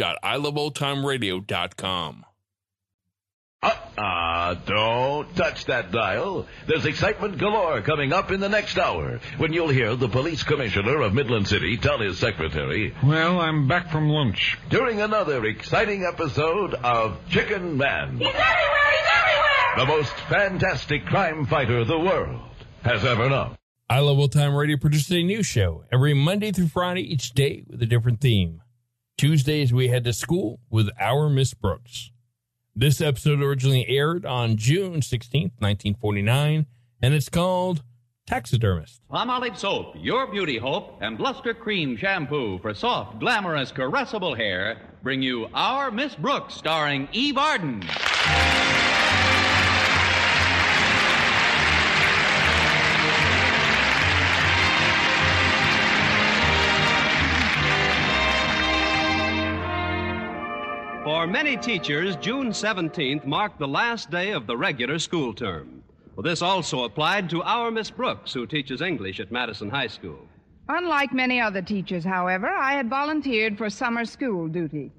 review.iloveoldtimeradio.com. Uh-uh, don't touch that dial. There's excitement galore coming up in the next hour when you'll hear the police commissioner of Midland City tell his secretary Well, I'm back from lunch. during another exciting episode of Chicken Man. He's everywhere! He's everywhere! The most fantastic crime fighter the world has ever known. I Love Old Time Radio produces a new show every Monday through Friday, each day with a different theme. Tuesdays, we head to school with Our Miss Brooks. This episode originally aired on June 16th, 1949, and it's called Taxidermist. Palmolive soap, your beauty hope, and Luster Cream shampoo for soft, glamorous, caressable hair bring you Our Miss Brooks, starring Eve Arden. For many teachers, June 17th marked the last day of the regular school term. Well, this also applied to our Miss Brooks, who teaches English at Madison High School. Unlike many other teachers, however, I had volunteered for summer school duty.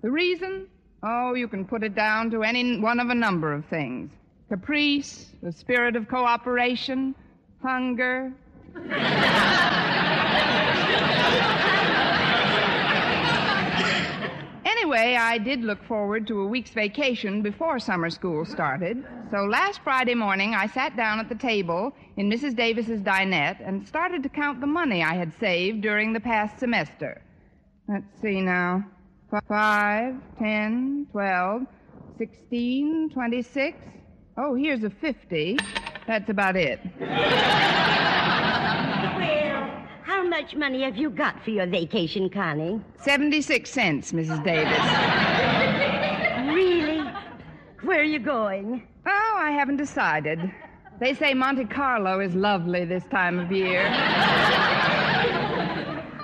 The reason? Oh, you can put it down to any one of a number of things caprice, the spirit of cooperation, hunger. Anyway, I did look forward to a week's vacation before summer school started. So last Friday morning, I sat down at the table in Mrs. Davis's dinette and started to count the money I had saved during the past semester. Let's see now. Five, ten, twelve, sixteen, twenty-six. Oh, here's a fifty. That's about it. How much money have you got for your vacation, Connie? Seventy-six cents, Mrs. Davis. Really? Where are you going? Oh, I haven't decided. They say Monte Carlo is lovely this time of year.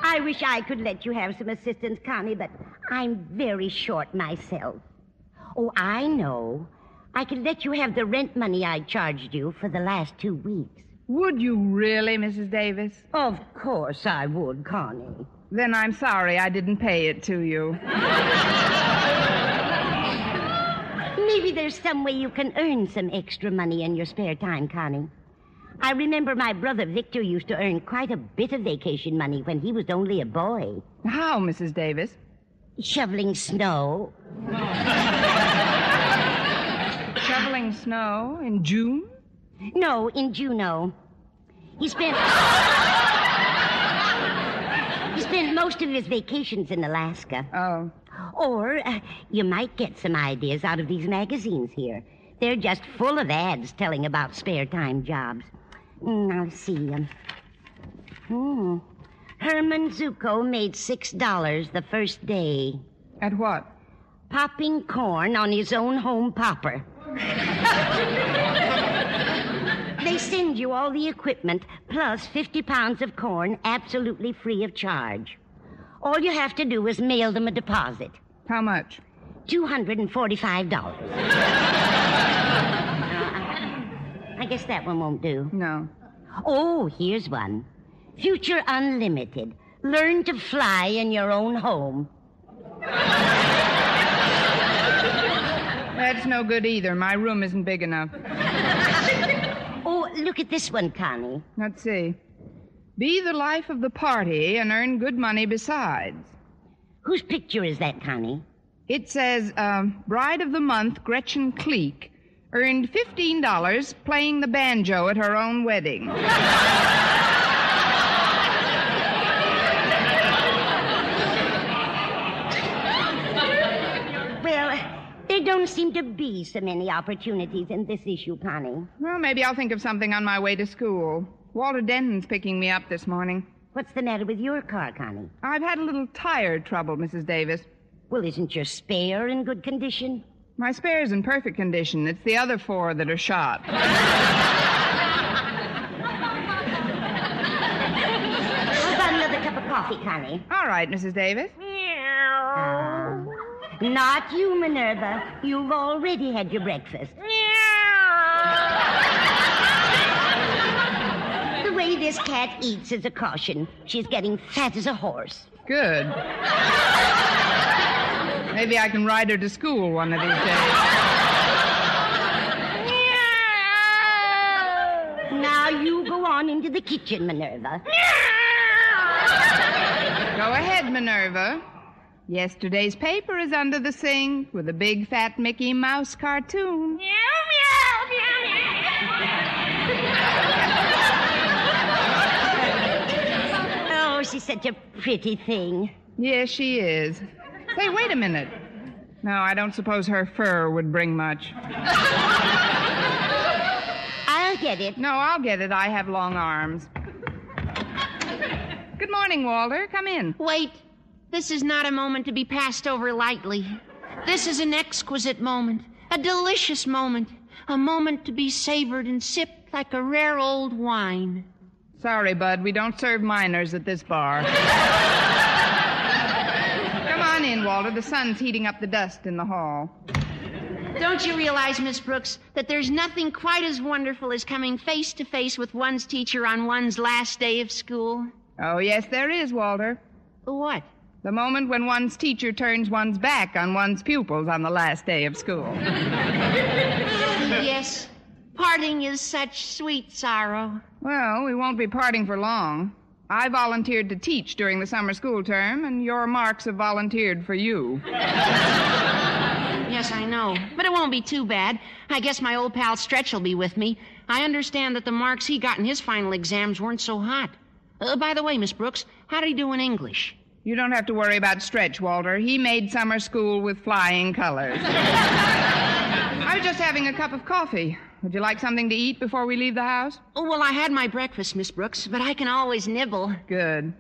I wish I could let you have some assistance, Connie, but I'm very short myself. Oh, I know. I could let you have the rent money I charged you for the last two weeks. Would you really, Mrs. Davis? Of course I would, Connie. Then I'm sorry I didn't pay it to you. Maybe there's some way you can earn some extra money in your spare time, Connie. I remember my brother Victor used to earn quite a bit of vacation money when he was only a boy. How, Mrs. Davis? Shoveling snow. Shoveling snow in June? No, in Juneau. He spent. he spent most of his vacations in Alaska. Oh. Or uh, you might get some ideas out of these magazines here. They're just full of ads telling about spare time jobs. Mm, Now, let's see. Um, hmm. Herman Zuko made $6 the first day At what? popping corn on his own home popper. they send you all the equipment plus 50 pounds of corn absolutely free of charge. All you have to do is mail them a deposit How much? $245. Uh, I guess that one won't do. No. Oh, here's one Future Unlimited. Learn to fly in your own home. That's no good either. My room isn't big enough. Look at this one, Connie. Let's see. Be the life of the party and earn good money besides. Whose picture is that, Connie? It says, um, Bride of the Month, Gretchen Cleek. Earned $15 playing the banjo at her own wedding. Well, there don't seem to be so many opportunities in this issue, Connie. Well, maybe I'll think of something on my way to school. Walter Denton's picking me up this morning. What's the matter with your car, Connie? I've had a little tire trouble, Mrs. Davis. Well, isn't your spare in good condition? My spare's in perfect condition. It's the other four that are shot. How about another cup of coffee, Connie? All right, Mrs. Davis. Not you, Minerva. You've already had your breakfast. the way this cat eats is a caution. She's getting fat as a horse. Good. Maybe I can ride her to school one of these days. Now you go on into the kitchen, Minerva. Go ahead, Minerva. Yesterday's paper is under the sink with a big fat Mickey Mouse cartoon. Meow, meow, meow. Oh, she's such a pretty thing. Yes, she is. Say, wait a minute. No, I don't suppose her fur would bring much. I'll get it. No, I'll get it. I have long arms. Good morning, Walter. Come in. Wait. This is not a moment to be passed over lightly. This is an exquisite moment, a delicious moment, a moment to be savored and sipped like a rare old wine. Sorry, Bud. We don't serve minors at this bar. Come on in, Walter. The sun's heating up the dust in the hall. Don't you realize, Miss Brooks, that there's nothing quite as wonderful as coming face to face with one's teacher on one's last day of school? Oh, yes, there is, Walter. What? The moment when one's teacher turns one's back on one's pupils on the last day of school. yes. Parting is such sweet sorrow. Well, we won't be parting for long. I volunteered to teach during the summer school term, and your marks have volunteered for you. Yes, I know. But it won't be too bad. I guess my old pal Stretch will be with me. I understand that the marks he got in his final exams weren't so hot. Uh, by the way, Miss Brooks, how did he do in English? You don't have to worry about Stretch, Walter. He made summer school with flying colors. I was just having a cup of coffee. Would you like something to eat before we leave the house? Oh, well, I had my breakfast, Miss Brooks, but I can always nibble. Good.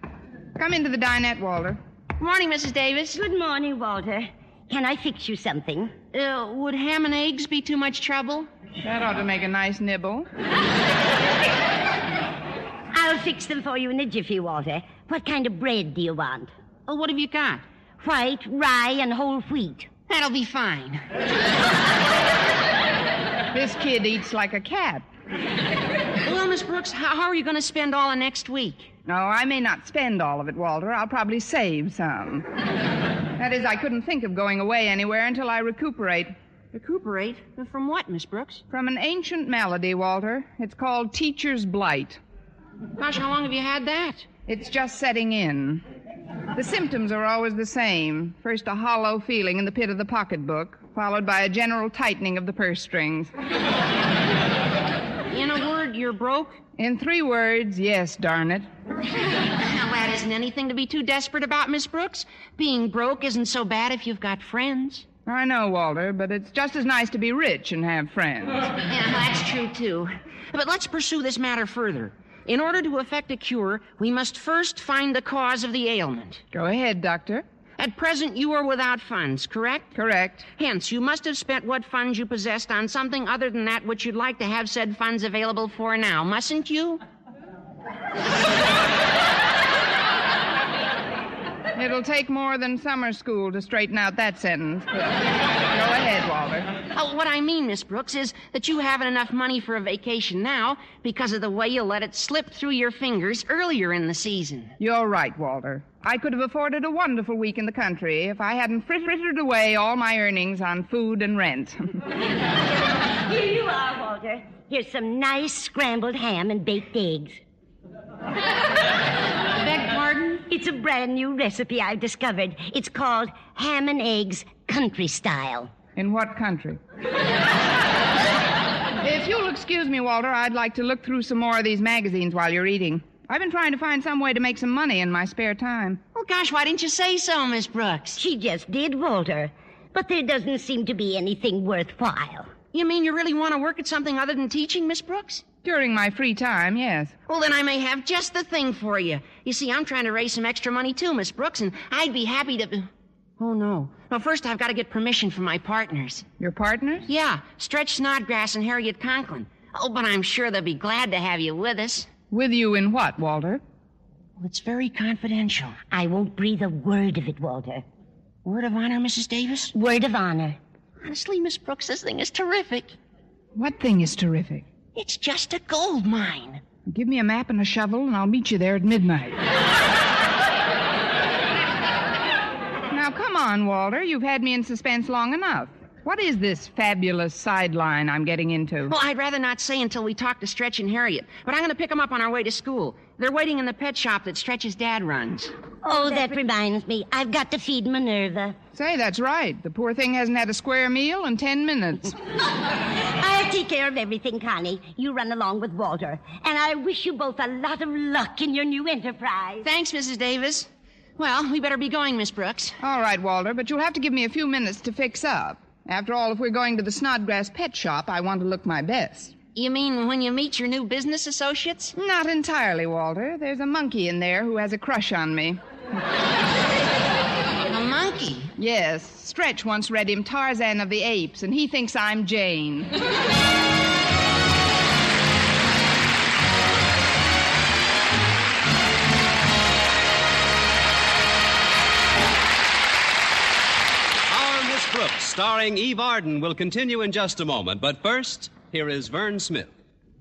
Come into the dinette, Walter. Good Morning, Mrs. Davis. Good morning, Walter. Can I fix you something? Uh, would ham and eggs be too much trouble? That ought to make a nice nibble. I'll fix them for you in a jiffy, Walter. What kind of bread do you want? Oh, what have you got? White, rye, and whole wheat. That'll be fine. This kid eats like a cat. Well, Miss Brooks, how, how are you going to spend all of next week? No, I may not spend all of it, Walter. I'll probably save some. That is, I couldn't think of going away anywhere until I recuperate. Recuperate? From what, Miss Brooks? From an ancient malady, Walter. It's called teacher's blight. Gosh, how long have you had that? It's just setting in. The symptoms are always the same. First, a hollow feeling in the pit of the pocketbook, followed by a general tightening of the purse strings. In a word, you're broke? In three words, yes, darn it. Now, that isn't anything to be too desperate about, Miss Brooks. Being broke isn't so bad if you've got friends. I know, Walter, but it's just as nice to be rich and have friends. Yeah, that's true, too. But let's pursue this matter further. In order to effect a cure, we must first find the cause of the ailment. Go ahead, Doctor. At present, you are without funds, correct? Correct. Hence, you must have spent what funds you possessed on something other than that which you'd like to have said funds available for now, mustn't you? It'll take more than summer school to straighten out that sentence. Go ahead, Walter. Oh, what I mean, Miss Brooks, is that you haven't enough money for a vacation now because of the way you let it slip through your fingers earlier in the season. You're right, Walter. I could have afforded a wonderful week in the country if I hadn't frittered away all my earnings on food and rent. Here you are, Walter. Here's some nice scrambled ham and baked eggs. Beg pardon? It's a brand new recipe I've discovered. It's called ham and eggs country style. in what country? If you'll excuse me, Walter, I'd like to look through some more of these magazines while you're eating. I've been trying to find some way to make some money in my spare time. Oh, gosh, why didn't you say so, Miss Brooks? She just did, Walter. But there doesn't seem to be anything worthwhile. You mean you really want to work at something other than teaching, Miss Brooks? During my free time, yes. Well, then I may have just the thing for you. You see, I'm trying to raise some extra money too, Miss Brooks, and I'd be happy to. Oh, no. Well, first I've got to get permission from my partners. Your partners? Yeah, Stretch Snodgrass and Harriet Conklin. Oh, but I'm sure they'll be glad to have you with us. With you in what, Walter? Well, it's very confidential. I won't breathe a word of it, Walter. Word of honor, Mrs. Davis? Word of honor. Honestly, Miss Brooks, this thing is terrific. What thing is terrific? It's just a gold mine. Give me a map and a shovel, and I'll meet you there at midnight. now, come on, Walter. You've had me in suspense long enough. What is this fabulous sideline I'm getting into? Well, I'd rather not say until we talk to Stretch and Harriet, but I'm going to pick them up on our way to school. They're waiting in the pet shop that Stretch's dad runs. Oh, that reminds me. I've got to feed Minerva. Say, that's right. The poor thing hasn't had a square meal in ten minutes. I'll take care of everything, Connie. You run along with Walter. And I wish you both a lot of luck in your new enterprise. Thanks, Mrs. Davis. Well, we better be going, Miss Brooks. All right, Walter, but you'll have to give me a few minutes to fix up. After all, if we're going to the Snodgrass pet shop, I want to look my best. You mean when you meet your new business associates? Not entirely, Walter. There's a monkey in there who has a crush on me. A monkey? Yes. Stretch once read him Tarzan of the Apes, and he thinks I'm Jane. Starring Eve Arden, will continue in just a moment. But first, here is Vern Smith.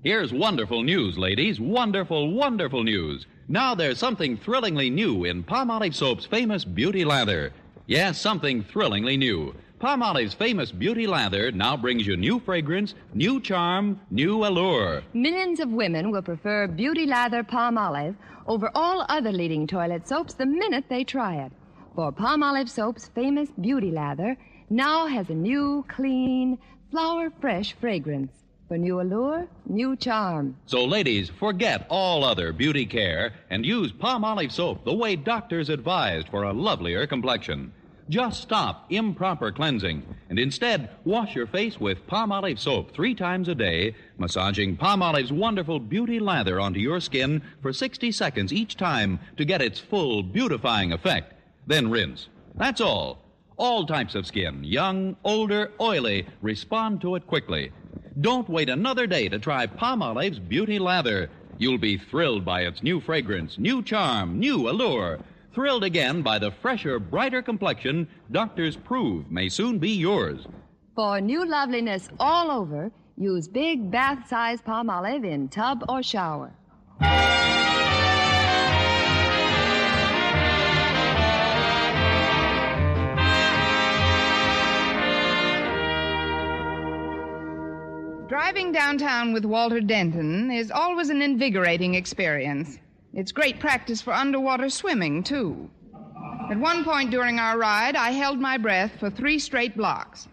Here's wonderful news, ladies. Wonderful, wonderful news. Now there's something thrillingly new in Palmolive Soap's famous Beauty Lather. Yes, something thrillingly new. Palmolive's famous Beauty Lather now brings you new fragrance, new charm, new allure. Millions of women will prefer Beauty Lather Palmolive over all other leading toilet soaps the minute they try it. For Palmolive Soap's famous Beauty Lather now has a new, clean, flower fresh fragrance. For new allure, new charm. So, ladies, forget all other beauty care and use Palmolive soap the way doctors advised for a lovelier complexion. Just stop improper cleansing and instead wash your face with Palmolive soap three times a day, massaging Palmolive's wonderful beauty lather onto your skin for 60 seconds each time to get its full beautifying effect. Then rinse. That's all. All types of skin, young, older, oily, respond to it quickly. Don't wait another day to try Palmolive's Beauty Lather. You'll be thrilled by its new fragrance, new charm, new allure. Thrilled again by the fresher, brighter complexion doctors prove may soon be yours. For new loveliness all over, use big bath size Palmolive in tub or shower. Driving downtown with Walter Denton is always an invigorating experience. It's great practice for underwater swimming, too. At one point during our ride, I held my breath for three straight blocks.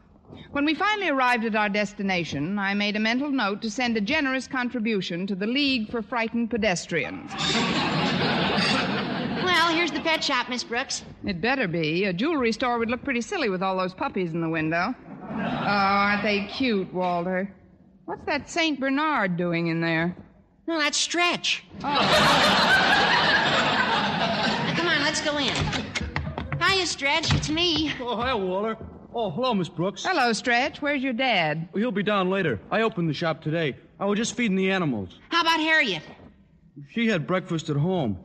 When we finally arrived at our destination, I made a mental note to send a generous contribution to the League for Frightened Pedestrians. Well, here's the pet shop, Miss Brooks. It better be. A jewelry store would look pretty silly with all those puppies in the window. Oh, aren't they cute, Walter? What's that St. Bernard doing in there? No, that's Stretch. Oh. Now, come on, let's go in. Hiya, Stretch. It's me. Oh, hi, Walter. Oh, hello, Miss Brooks. Hello, Stretch. Where's your dad? Oh, he'll be down later. I opened the shop today. I was just feeding the animals. How about Harriet? She had breakfast at home.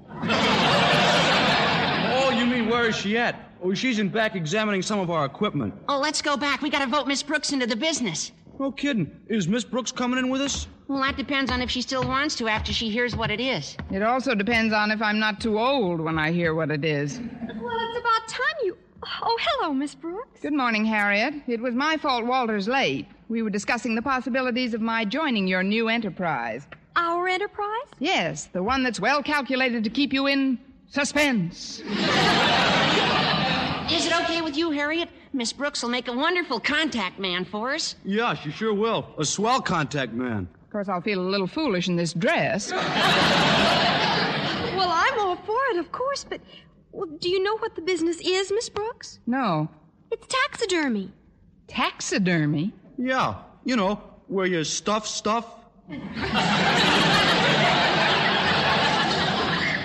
oh, you mean where is she at? Oh, she's in back examining some of our equipment. Oh, let's go back. We gotta vote Miss Brooks into the business. No kidding. Is Miss Brooks coming in with us? Well, that depends on if she still wants to after she hears what it is. It also depends on if I'm not too old when I hear what it is. Well, it's about time you. Oh, hello, Miss Brooks. Good morning, Harriet. It was my fault Walter's late. We were discussing the possibilities of my joining your new enterprise. Our enterprise? Yes, the one that's well calculated to keep you in suspense. Is it okay with you, Harriet? Miss Brooks will make a wonderful contact man for us. Yeah, she sure will. A swell contact man. Of course, I'll feel a little foolish in this dress. Well, I'm all for it, of course, but well, do you know what the business is, Miss Brooks? No. It's taxidermy. Taxidermy? Yeah, you know, where you stuff stuff.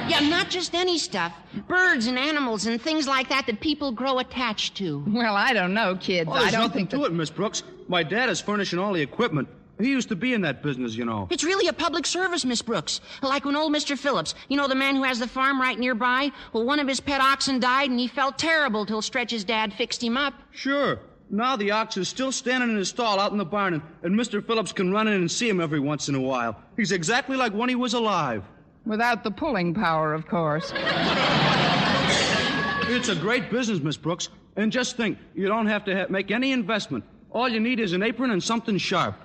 Yeah, not just any stuff. Birds and animals and things like that that people grow attached to. Well, I don't know, kids. Oh, I there's don't nothing think to it, Miss Brooks. My dad is furnishing all the equipment. He used to be in that business, you know. It's really a public service, Miss Brooks. Like when old Mr. Phillips, you know the man who has the farm right nearby? Well, one of his pet oxen died and he felt terrible till Stretch's dad fixed him up. Sure. Now the ox is still standing in his stall out in the barn, and, and Mr. Phillips can run in and see him every once in a while. He's exactly like when he was alive. Without the pulling power, of course. It's a great business, Miss Brooks. And just think, you don't have to ha- make any investment. All you need is an apron and something sharp.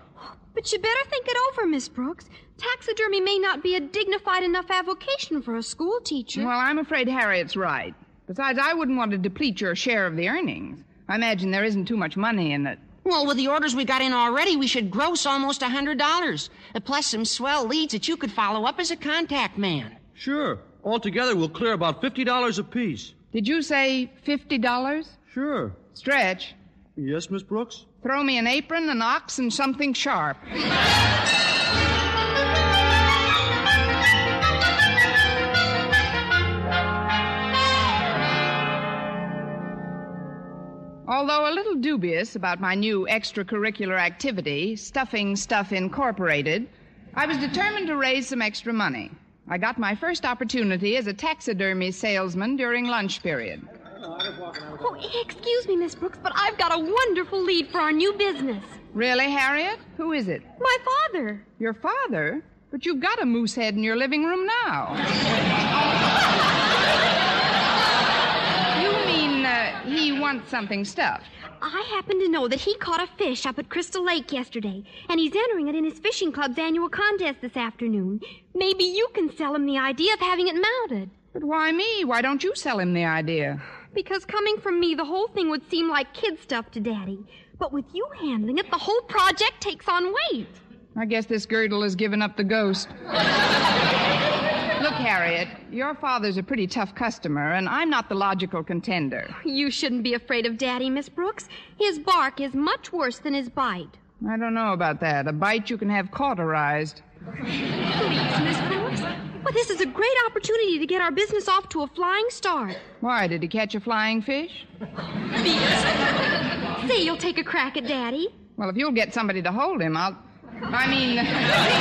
But you better think it over, Miss Brooks. Taxidermy may not be a dignified enough avocation for a school teacher. Well, I'm afraid Harriet's right. Besides, I wouldn't want to deplete your share of the earnings. I imagine there isn't too much money in it. Well, with the orders we got in already, we should gross almost a $100. Uh, Plus some swell leads that you could follow up as a contact man. Sure. Altogether, we'll clear about $50 apiece. Did you say $50? Sure. Stretch, Yes, Miss Brooks? throw me an apron, an ox, and something sharp. Although a little dubious about my new extracurricular activity, Stuffing Stuff Incorporated, I was determined to raise some extra money. I got my first opportunity as a taxidermy salesman during lunch period. Oh, excuse me, Miss Brooks, but I've got a wonderful lead for our new business. Really, Harriet? Who is it? My father. Your father? But you've got a moose head in your living room now. you mean wants something stuffed? I happen to know that he caught a fish up at Crystal Lake yesterday, and he's entering it in his fishing club's annual contest this afternoon. Maybe you can sell him the idea of having it mounted. But why me? Why don't you sell him the idea? Because coming from me, the whole thing would seem like kid stuff to Daddy. But with you handling it, the whole project takes on weight. I guess this girdle has given up the ghost. Look, Harriet, your father's a pretty tough customer, and I'm not the logical contender. You shouldn't be afraid of Daddy, Miss Brooks. His bark is much worse than his bite. I don't know about that. A bite you can have cauterized. Please, Miss Brooks. Well, this is a great opportunity to get our business off to a flying start. Why, did he catch a flying fish? Say you'll take a crack at Daddy. Well, if you'll get somebody to hold him, I'll. I mean.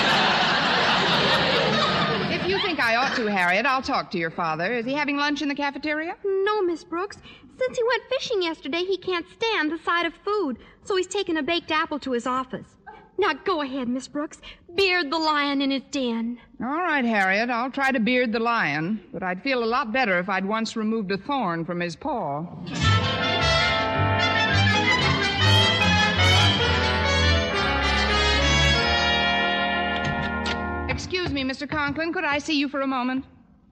if you think I ought to, Harriet, I'll talk to your father. Is he having lunch in the cafeteria? No, Miss Brooks. Since he went fishing yesterday, he can't stand the sight of food, so he's taken a baked apple to his office. Now go ahead, Miss Brooks. Beard the lion in his den. All right, Harriet, I'll try to beard the lion, but I'd feel a lot better if I'd once removed a thorn from his paw. Me, Mr. Conklin, could I see you for a moment?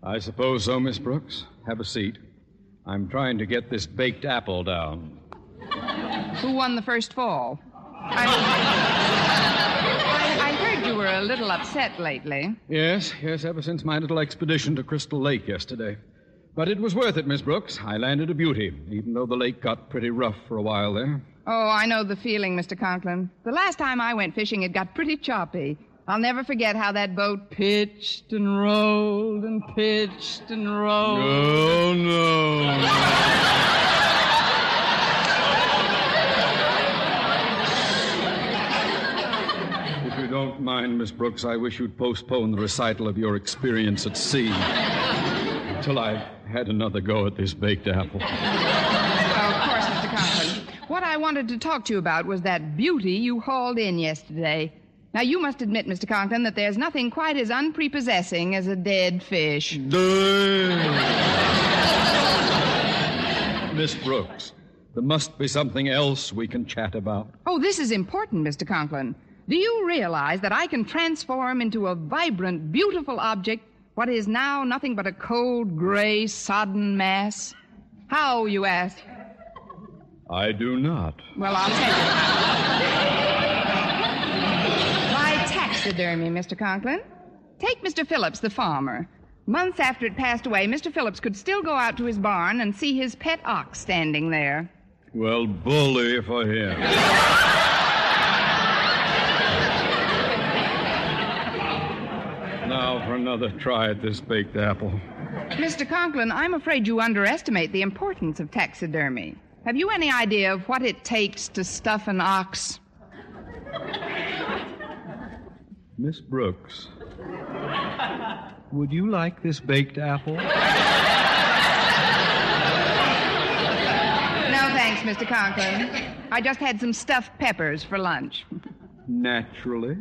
I suppose so, Miss Brooks. Have a seat. I'm trying to get this baked apple down. Who won the first fall? I, I, I heard you were a little upset lately. Yes, yes, ever since my little expedition to Crystal Lake yesterday. But it was worth it, Miss Brooks. I landed a beauty, even though the lake got pretty rough for a while there. Oh, I know the feeling, Mr. Conklin. The last time I went fishing, it got pretty choppy. I'll never forget how that boat pitched and rolled and pitched and rolled. Oh, no. If you don't mind, Miss Brooks, I wish you'd postpone the recital of your experience at sea until I've had another go at this baked apple. Oh, of course, Mr. Conklin. What I wanted to talk to you about was that beauty you hauled in yesterday. Now, you must admit, Mr. Conklin, that there's nothing quite as unprepossessing as a dead fish. Miss Brooks, there must be something else we can chat about. Oh, this is important, Mr. Conklin. Do you realize that I can transform into a vibrant, beautiful object what is now nothing but a cold, gray, sodden mass? How, you ask? I do not. Well, I'll tell you. Taxidermy, Mr. Conklin. Take Mr. Phillips, the farmer. Months after it passed away, Mr. Phillips could still go out to his barn and see his pet ox standing there. Well, bully for him. now for another try at this baked apple. Mr. Conklin, I'm afraid you underestimate the importance of taxidermy. Have you any idea of what it takes to stuff an ox? Miss Brooks, would you like this baked apple? No, thanks, Mr. Conklin. I just had some stuffed peppers for lunch. Naturally.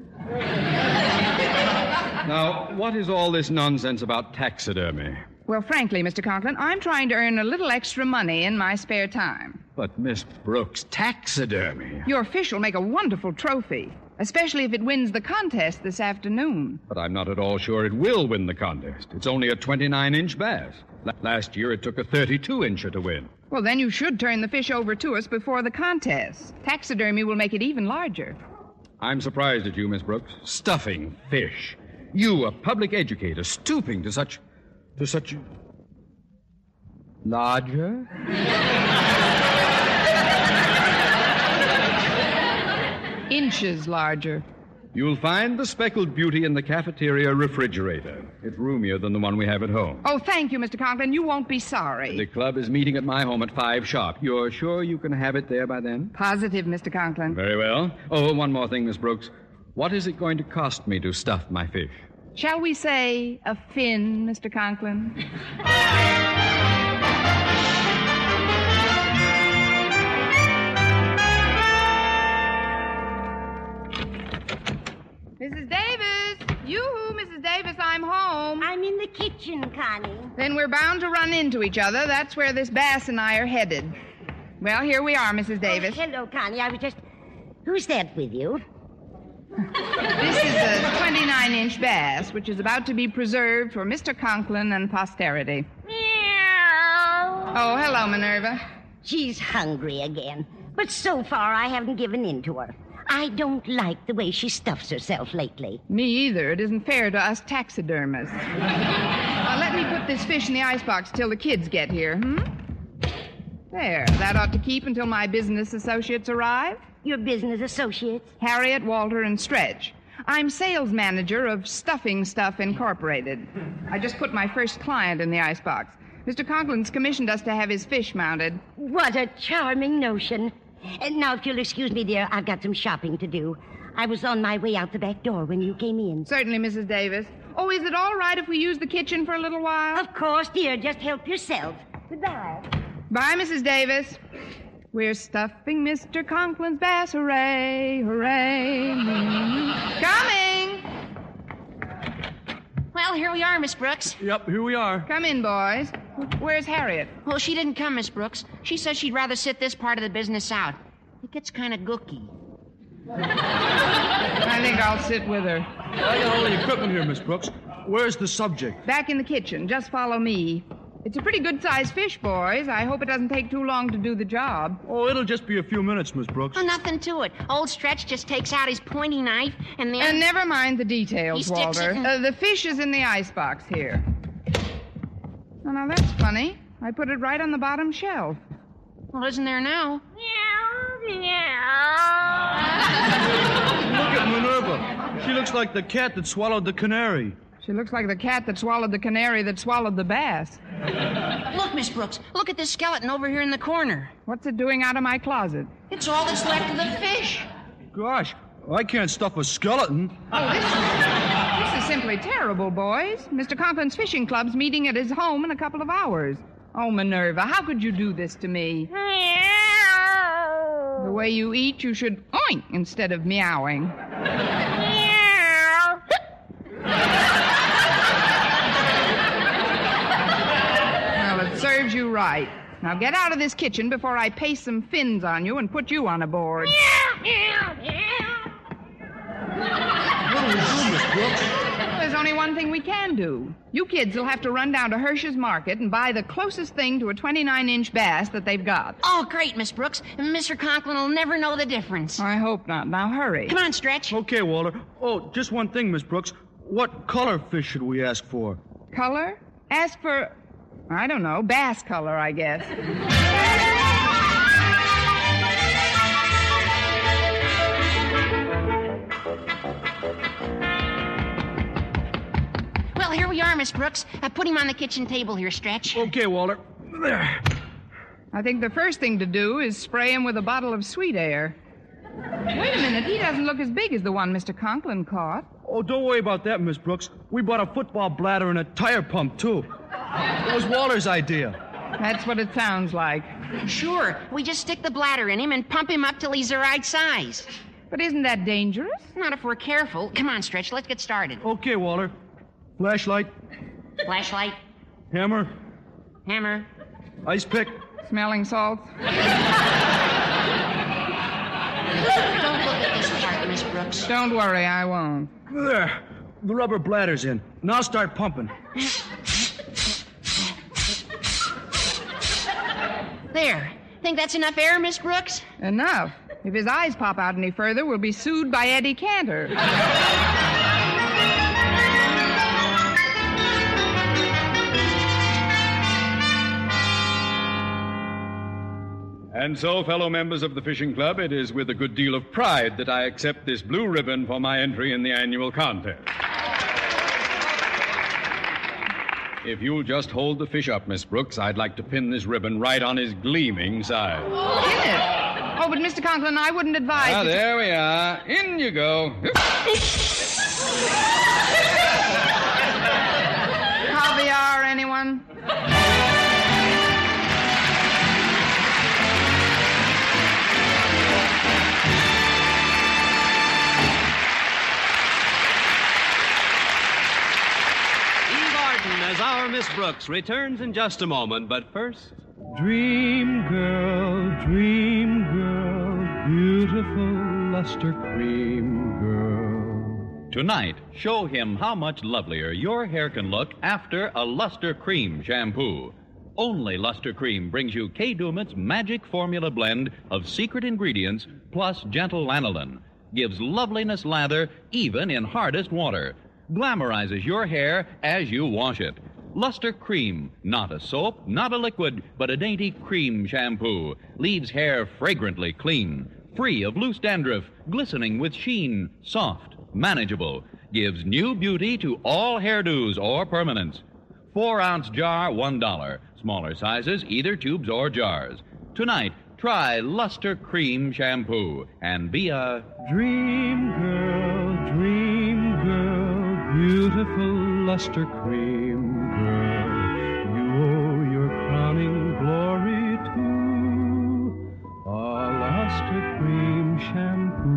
Now, what is all this nonsense about taxidermy? Well, frankly, Mr. Conklin, I'm trying to earn a little extra money in my spare time. But, Miss Brooks, taxidermy. Your fish will make a wonderful trophy, especially if it wins the contest this afternoon. But I'm not at all sure it will win the contest. It's only a 29 inch bass. L- last year it took a 32 incher to win. Well, then you should turn the fish over to us before the contest. Taxidermy will make it even larger. I'm surprised at you, Miss Brooks. Stuffing fish. You, a public educator, stooping to such. to such. larger? Inches larger. You'll find the speckled beauty in the cafeteria refrigerator. It's roomier than the one we have at home. Oh, thank you, Mr. Conklin. You won't be sorry. The club is meeting at my home at five sharp. You're sure you can have it there by then? Positive, Mr. Conklin. Very well. Oh, one more thing, Miss Brooks. What is it going to cost me to stuff my fish? Shall we say a fin, Mr. Conklin? Mrs. Davis! Yoo-hoo, Mrs. Davis, I'm home. I'm in the kitchen, Connie. Then we're bound to run into each other. That's where this bass and I are headed. Well, here we are, Mrs. Oh, Davis. Oh, hello, Connie. I was just. Who's that with you? This is a 29 inch bass, which is about to be preserved for Mr. Conklin and posterity. Meow. Oh, hello, Minerva. She's hungry again. But so far, I haven't given in to her. I don't like the way she stuffs herself lately. Me either. It isn't fair to us taxidermists. now, let me put this fish in the icebox till the kids get here, hmm? There. That ought to keep until my business associates arrive. Your business associates? Harriet, Walter, and Stretch. I'm sales manager of Stuffing Stuff Incorporated. I just put my first client in the icebox. Mr. Conklin's commissioned us to have his fish mounted. What a charming notion. And now, if you'll excuse me, dear, I've got some shopping to do. I was on my way out the back door when you came in. Certainly, Mrs. Davis. Oh, is it all right if we use the kitchen for a little while? Of course, dear. Just help yourself. Goodbye. Bye, Mrs. Davis. We're stuffing Mr. Conklin's bass. Hooray, hooray. Hmm. Coming! Well, here we are, Miss Brooks. Yep, here we are. Come in, boys. Where's Harriet? Well, she didn't come, Miss Brooks. She says she'd rather sit this part of the business out. It gets kind of gooky. I think I'll sit with her. I got all the equipment here, Miss Brooks. Where's the subject? Back in the kitchen. Just follow me. It's a pretty good sized fish, boys. I hope it doesn't take too long to do the job. Oh, it'll just be a few minutes, Miss Brooks. Oh, nothing to it. Old Stretch just takes out his pointy knife and then. And never mind the details, sticks Walter. it in- Uh, the fish is in the icebox here. Oh, now that's funny. I put it right on the bottom shelf. Well, isn't there now? Meow, meow. Look at Minerva. She looks like the cat that swallowed the canary. She looks like the cat that swallowed the canary that swallowed the bass. Look, Miss Brooks. Look at this skeleton over here in the corner. What's it doing out of my closet? It's all that's left of the fish. Gosh, I can't stuff a skeleton. Oh, this is, this is simply terrible, boys. Mr. Conklin's fishing club's meeting at his home in a couple of hours. Oh, Minerva, how could you do this to me? The way you eat, you should oink instead of meowing. Well, it serves you right. Now get out of this kitchen before I paste some fins on you and put you on a board. What do we do, Miss Brooks? There's only one thing we can do. You kids will have to run down to Hirsch's Market and buy the closest thing to a 29 inch bass that they've got. Oh, great, Miss Brooks. Mr. Conklin will never know the difference. I hope not. Now hurry. Come on, Stretch. Okay, Walter. Oh, just one thing, Miss Brooks. What color fish should we ask for? Color? Ask for, I don't know, bass color, I guess. Well, here we are, Miss Brooks. I put him on the kitchen table here, Stretch. Okay, Walter. There. I think the first thing to do is spray him with a bottle of sweet air. Wait a minute, he doesn't look as big as the one Mr. Conklin caught. Oh, don't worry about that, Miss Brooks. We bought a football bladder and a tire pump, too. It was Walter's idea. That's what it sounds like. Sure, we just stick the bladder in him and pump him up till he's the right size. But isn't that dangerous? Not if we're careful. Come on, Stretch, let's get started. Okay, Walter. Flashlight, Flashlight, hammer, hammer. ice pick. Smelling salts? Don't look at this part, Miss Brooks. Don't worry, I won't. There. The rubber bladder's in. Now start pumping. There. Think that's enough air, Miss Brooks? Enough. If his eyes pop out any further, we'll be sued by Eddie Cantor. And so, fellow members of the Fishing Club, it is with a good deal of pride that I accept this blue ribbon for my entry in the annual contest. If you'll just hold the fish up, Miss Brooks, I'd like to pin this ribbon right on his gleaming side. Pin it. Oh, but Mr. Conklin, I wouldn't advise. Ah, there we are. In you go. Caviar, anyone? As our Miss Brooks returns in just a moment, but first. Dream girl, dream girl, beautiful luster cream girl. Tonight, show him how much lovelier your hair can look after a Luster Cream shampoo. Only Luster Cream brings you Kay Daumit's magic formula blend of secret ingredients plus gentle lanolin. Gives loveliness lather even in hardest water. Glamorizes your hair as you wash it. Luster Cream, not a soap, not a liquid, but a dainty cream shampoo. Leaves hair fragrantly clean, free of loose dandruff, glistening with sheen, soft, manageable. Gives new beauty to all hairdos or permanents. Four ounce jar, one dollar. Smaller sizes, either tubes or jars. Tonight, try Luster Cream Shampoo and be a Dream girl, dream girl, beautiful luster cream girl. You owe your crowning glory to a luster cream shampoo.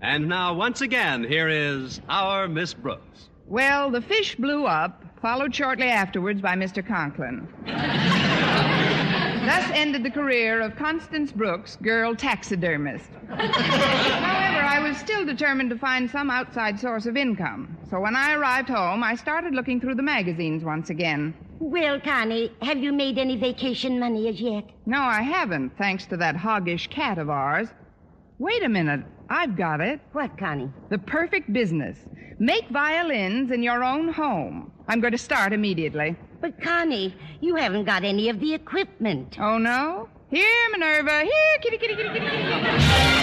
And now, once again, here is our Miss Brooks. Well, the fish blew up, followed shortly afterwards by Mr. Conklin. Thus ended the career of Constance Brooks, girl taxidermist. I was still determined to find some outside source of income. So when I arrived home, I started looking through the magazines once again. Well, Connie, have you made any vacation money as yet? No, I haven't, thanks to that hoggish cat of ours. Wait a minute. I've got it. What, Connie? The perfect business. Make violins in your own home. I'm going to start immediately. But, Connie, you haven't got any of the equipment. Oh, no? Here, Minerva. Here, kitty, kitty, kitty, kitty, kitty.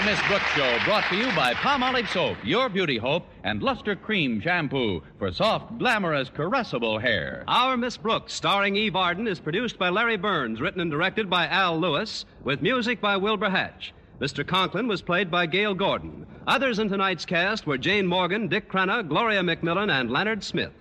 Our Miss Brooks show brought to you by Palmolive Soap, Your Beauty Hope, and Luster Cream Shampoo for soft, glamorous, caressable hair. Our Miss Brooks, starring Eve Arden, is produced by Larry Berns, written and directed by Al Lewis, with music by Wilbur Hatch. Mr. Conklin was played by Gale Gordon. Others in tonight's cast were Jane Morgan, Dick Crenna, Gloria McMillan, and Leonard Smith.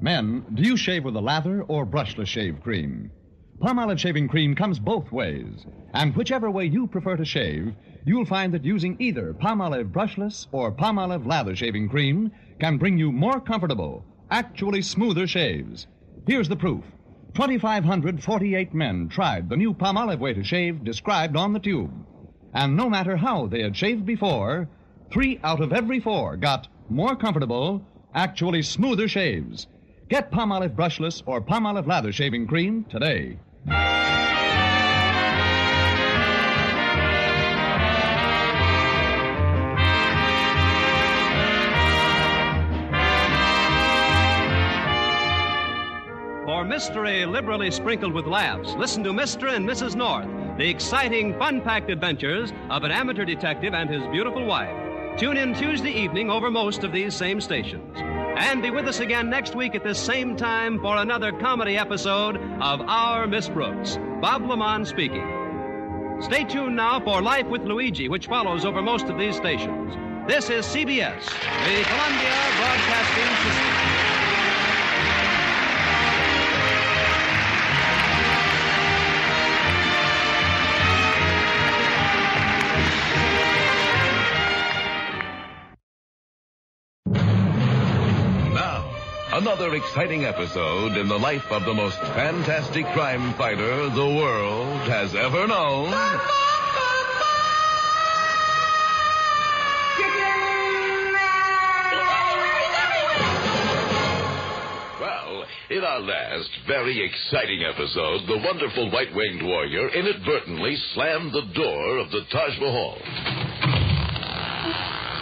Men, do you shave with a lather or brushless shave cream? Palmolive shaving cream comes both ways. And whichever way you prefer to shave, you'll find that using either Palmolive brushless or Palmolive lather shaving cream can bring you more comfortable, actually smoother shaves. Here's the proof. 2,548 men tried the new Palmolive way to shave described on the tube. And no matter how they had shaved before, three out of every four got more comfortable, actually smoother shaves. Get Palmolive brushless or Palmolive lather shaving cream today. For mystery liberally sprinkled with laughs, listen to Mr. and Mrs. North, the exciting, fun packed adventures of an amateur detective and his beautiful wife. Tune in Tuesday evening over most of these same stations. And be with us again next week at this same time for another comedy episode of Our Miss Brooks. Bob LeMond speaking. Stay tuned now for Life with Luigi, which follows over most of these stations. This is CBS, the Columbia Broadcasting System. Another exciting episode in the life of the most fantastic crime fighter the world has ever known. Well, in our last very exciting episode, the wonderful white winged warrior inadvertently slammed the door of the Taj Mahal.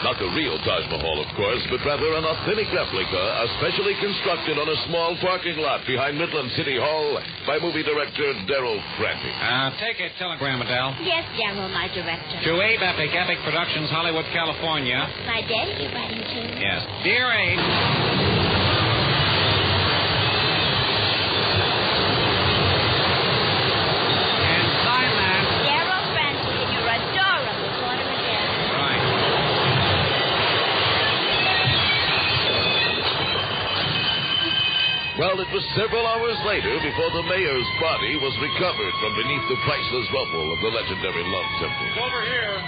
Not the real Taj Mahal, of course, but rather an authentic replica, especially constructed on a small parking lot behind Midland City Hall by movie director Daryl Frantic. Uh, take a telegram, Adele. Yes, General, my director. To Abe Epic, Epic Productions, Hollywood, California. My daddy you're writing to. Yes. Dear Abe. Well, it was several hours later before the mayor's body was recovered from beneath the priceless rubble of the legendary Love Temple. over here.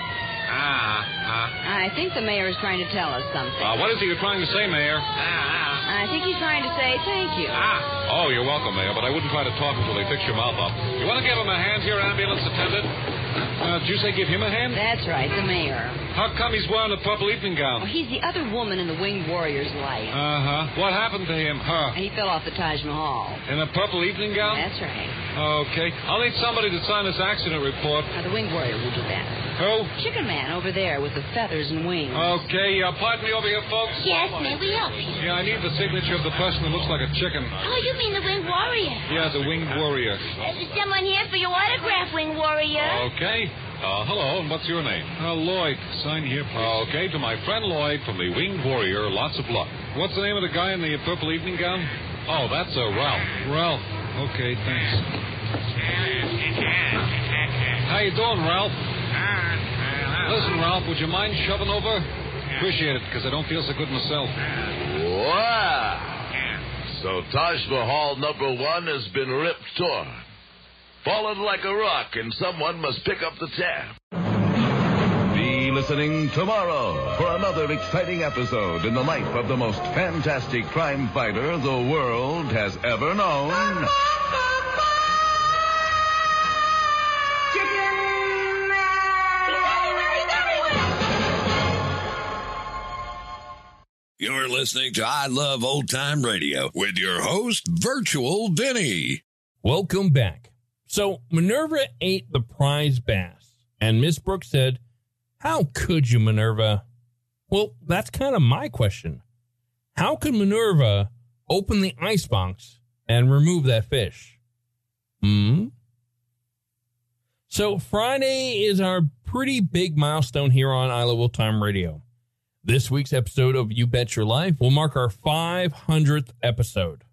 Ah, ah. I think the mayor is trying to tell us something. Uh, what is he trying to say, Mayor? Ah. I think he's trying to say thank you. Ah. Oh, you're welcome, Mayor, but I wouldn't try to talk until they fix your mouth up. You want to give him a hand here, ambulance attendant? Uh, did you say give him a hand? That's right, the mayor. How come he's wearing a purple evening gown? Oh, he's the other woman in the Winged Warrior's life. Uh huh. What happened to him? Her. He fell off the Taj Mahal. In a purple evening gown? That's right. Okay. I'll need somebody to sign this accident report. Now, the Winged Warrior will do that. Who? Chicken Man over there with the feathers and wings. Okay, uh, pardon me over here, folks. Yes, may we help you? Yeah, I need the signature of the person that looks like a chicken. Oh, you mean the Winged Warrior? Yeah, the winged warrior. Uh, There's someone here for your autograph, Winged Warrior. Okay. Uh, hello, and what's your name? Uh, Lloyd. Sign here, please. Okay, to my friend Lloyd from the Winged Warrior, lots of luck. What's the name of the guy in the purple evening gown? Oh, that's uh, Ralph. Ralph. Okay, thanks. How you doing, Ralph? Listen, Ralph, would you mind shoving over? Appreciate it, because I don't feel so good myself. Wow. So Taj Mahal number one has been ripped torn. Fallen like a rock, and someone must pick up the tab. Be listening tomorrow for another exciting episode in the life of the most fantastic crime fighter the world has ever known. You're listening to I Love Old Time Radio with your host, Virtual Vinny. Welcome back. So Minerva ate the prize bass, and Miss Brooks said, How could you, Minerva? Well, that's kind of my question. How could Minerva open the icebox and remove that fish? Hmm? So Friday is our pretty big milestone here on I Love Old Time Radio. This week's episode of You Bet Your Life will mark our 500th episode.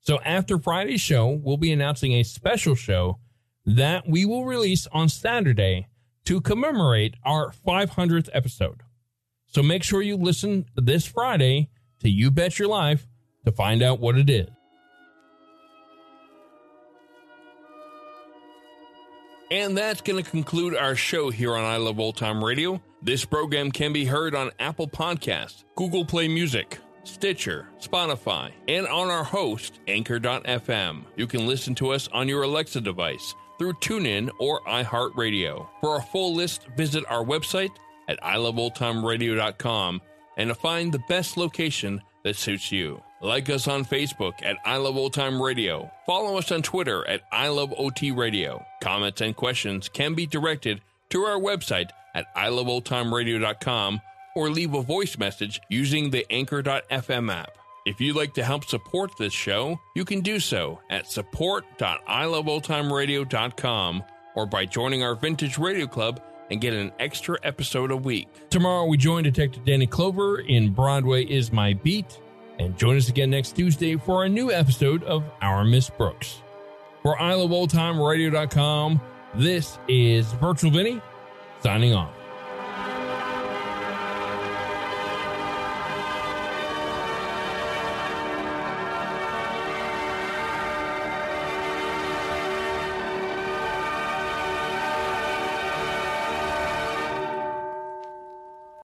So after Friday's show, we'll be announcing a special show that we will release on Saturday to commemorate our 500th episode. So make sure you listen this Friday to You Bet Your Life to find out what it is. And that's going to conclude our show here on I Love Old Time Radio. This program can be heard on Apple Podcasts, Google Play Music, Stitcher, Spotify, and on our host, Anchor.fm. You can listen to us on your Alexa device through TuneIn or iHeartRadio. For a full list, visit our website at iloveoldtimeradio.com and to find the best location that suits you. Like us on Facebook at I Love Old Time Radio. Follow us on Twitter at I Love OT Radio. Comments and questions can be directed to our website at iloveoldtimeradio.com or leave a voice message using the Anchor.fm app. If you'd like to help support this show, you can do so at support.iloveoldtimeradio.com or by joining our Vintage Radio Club and get an extra episode a week. Tomorrow we join Detective Danny Clover in Broadway is My Beat, and join us again next Tuesday for a new episode of Our Miss Brooks. For iloveoldtimeradio.com, this is Virtual Vinny signing off.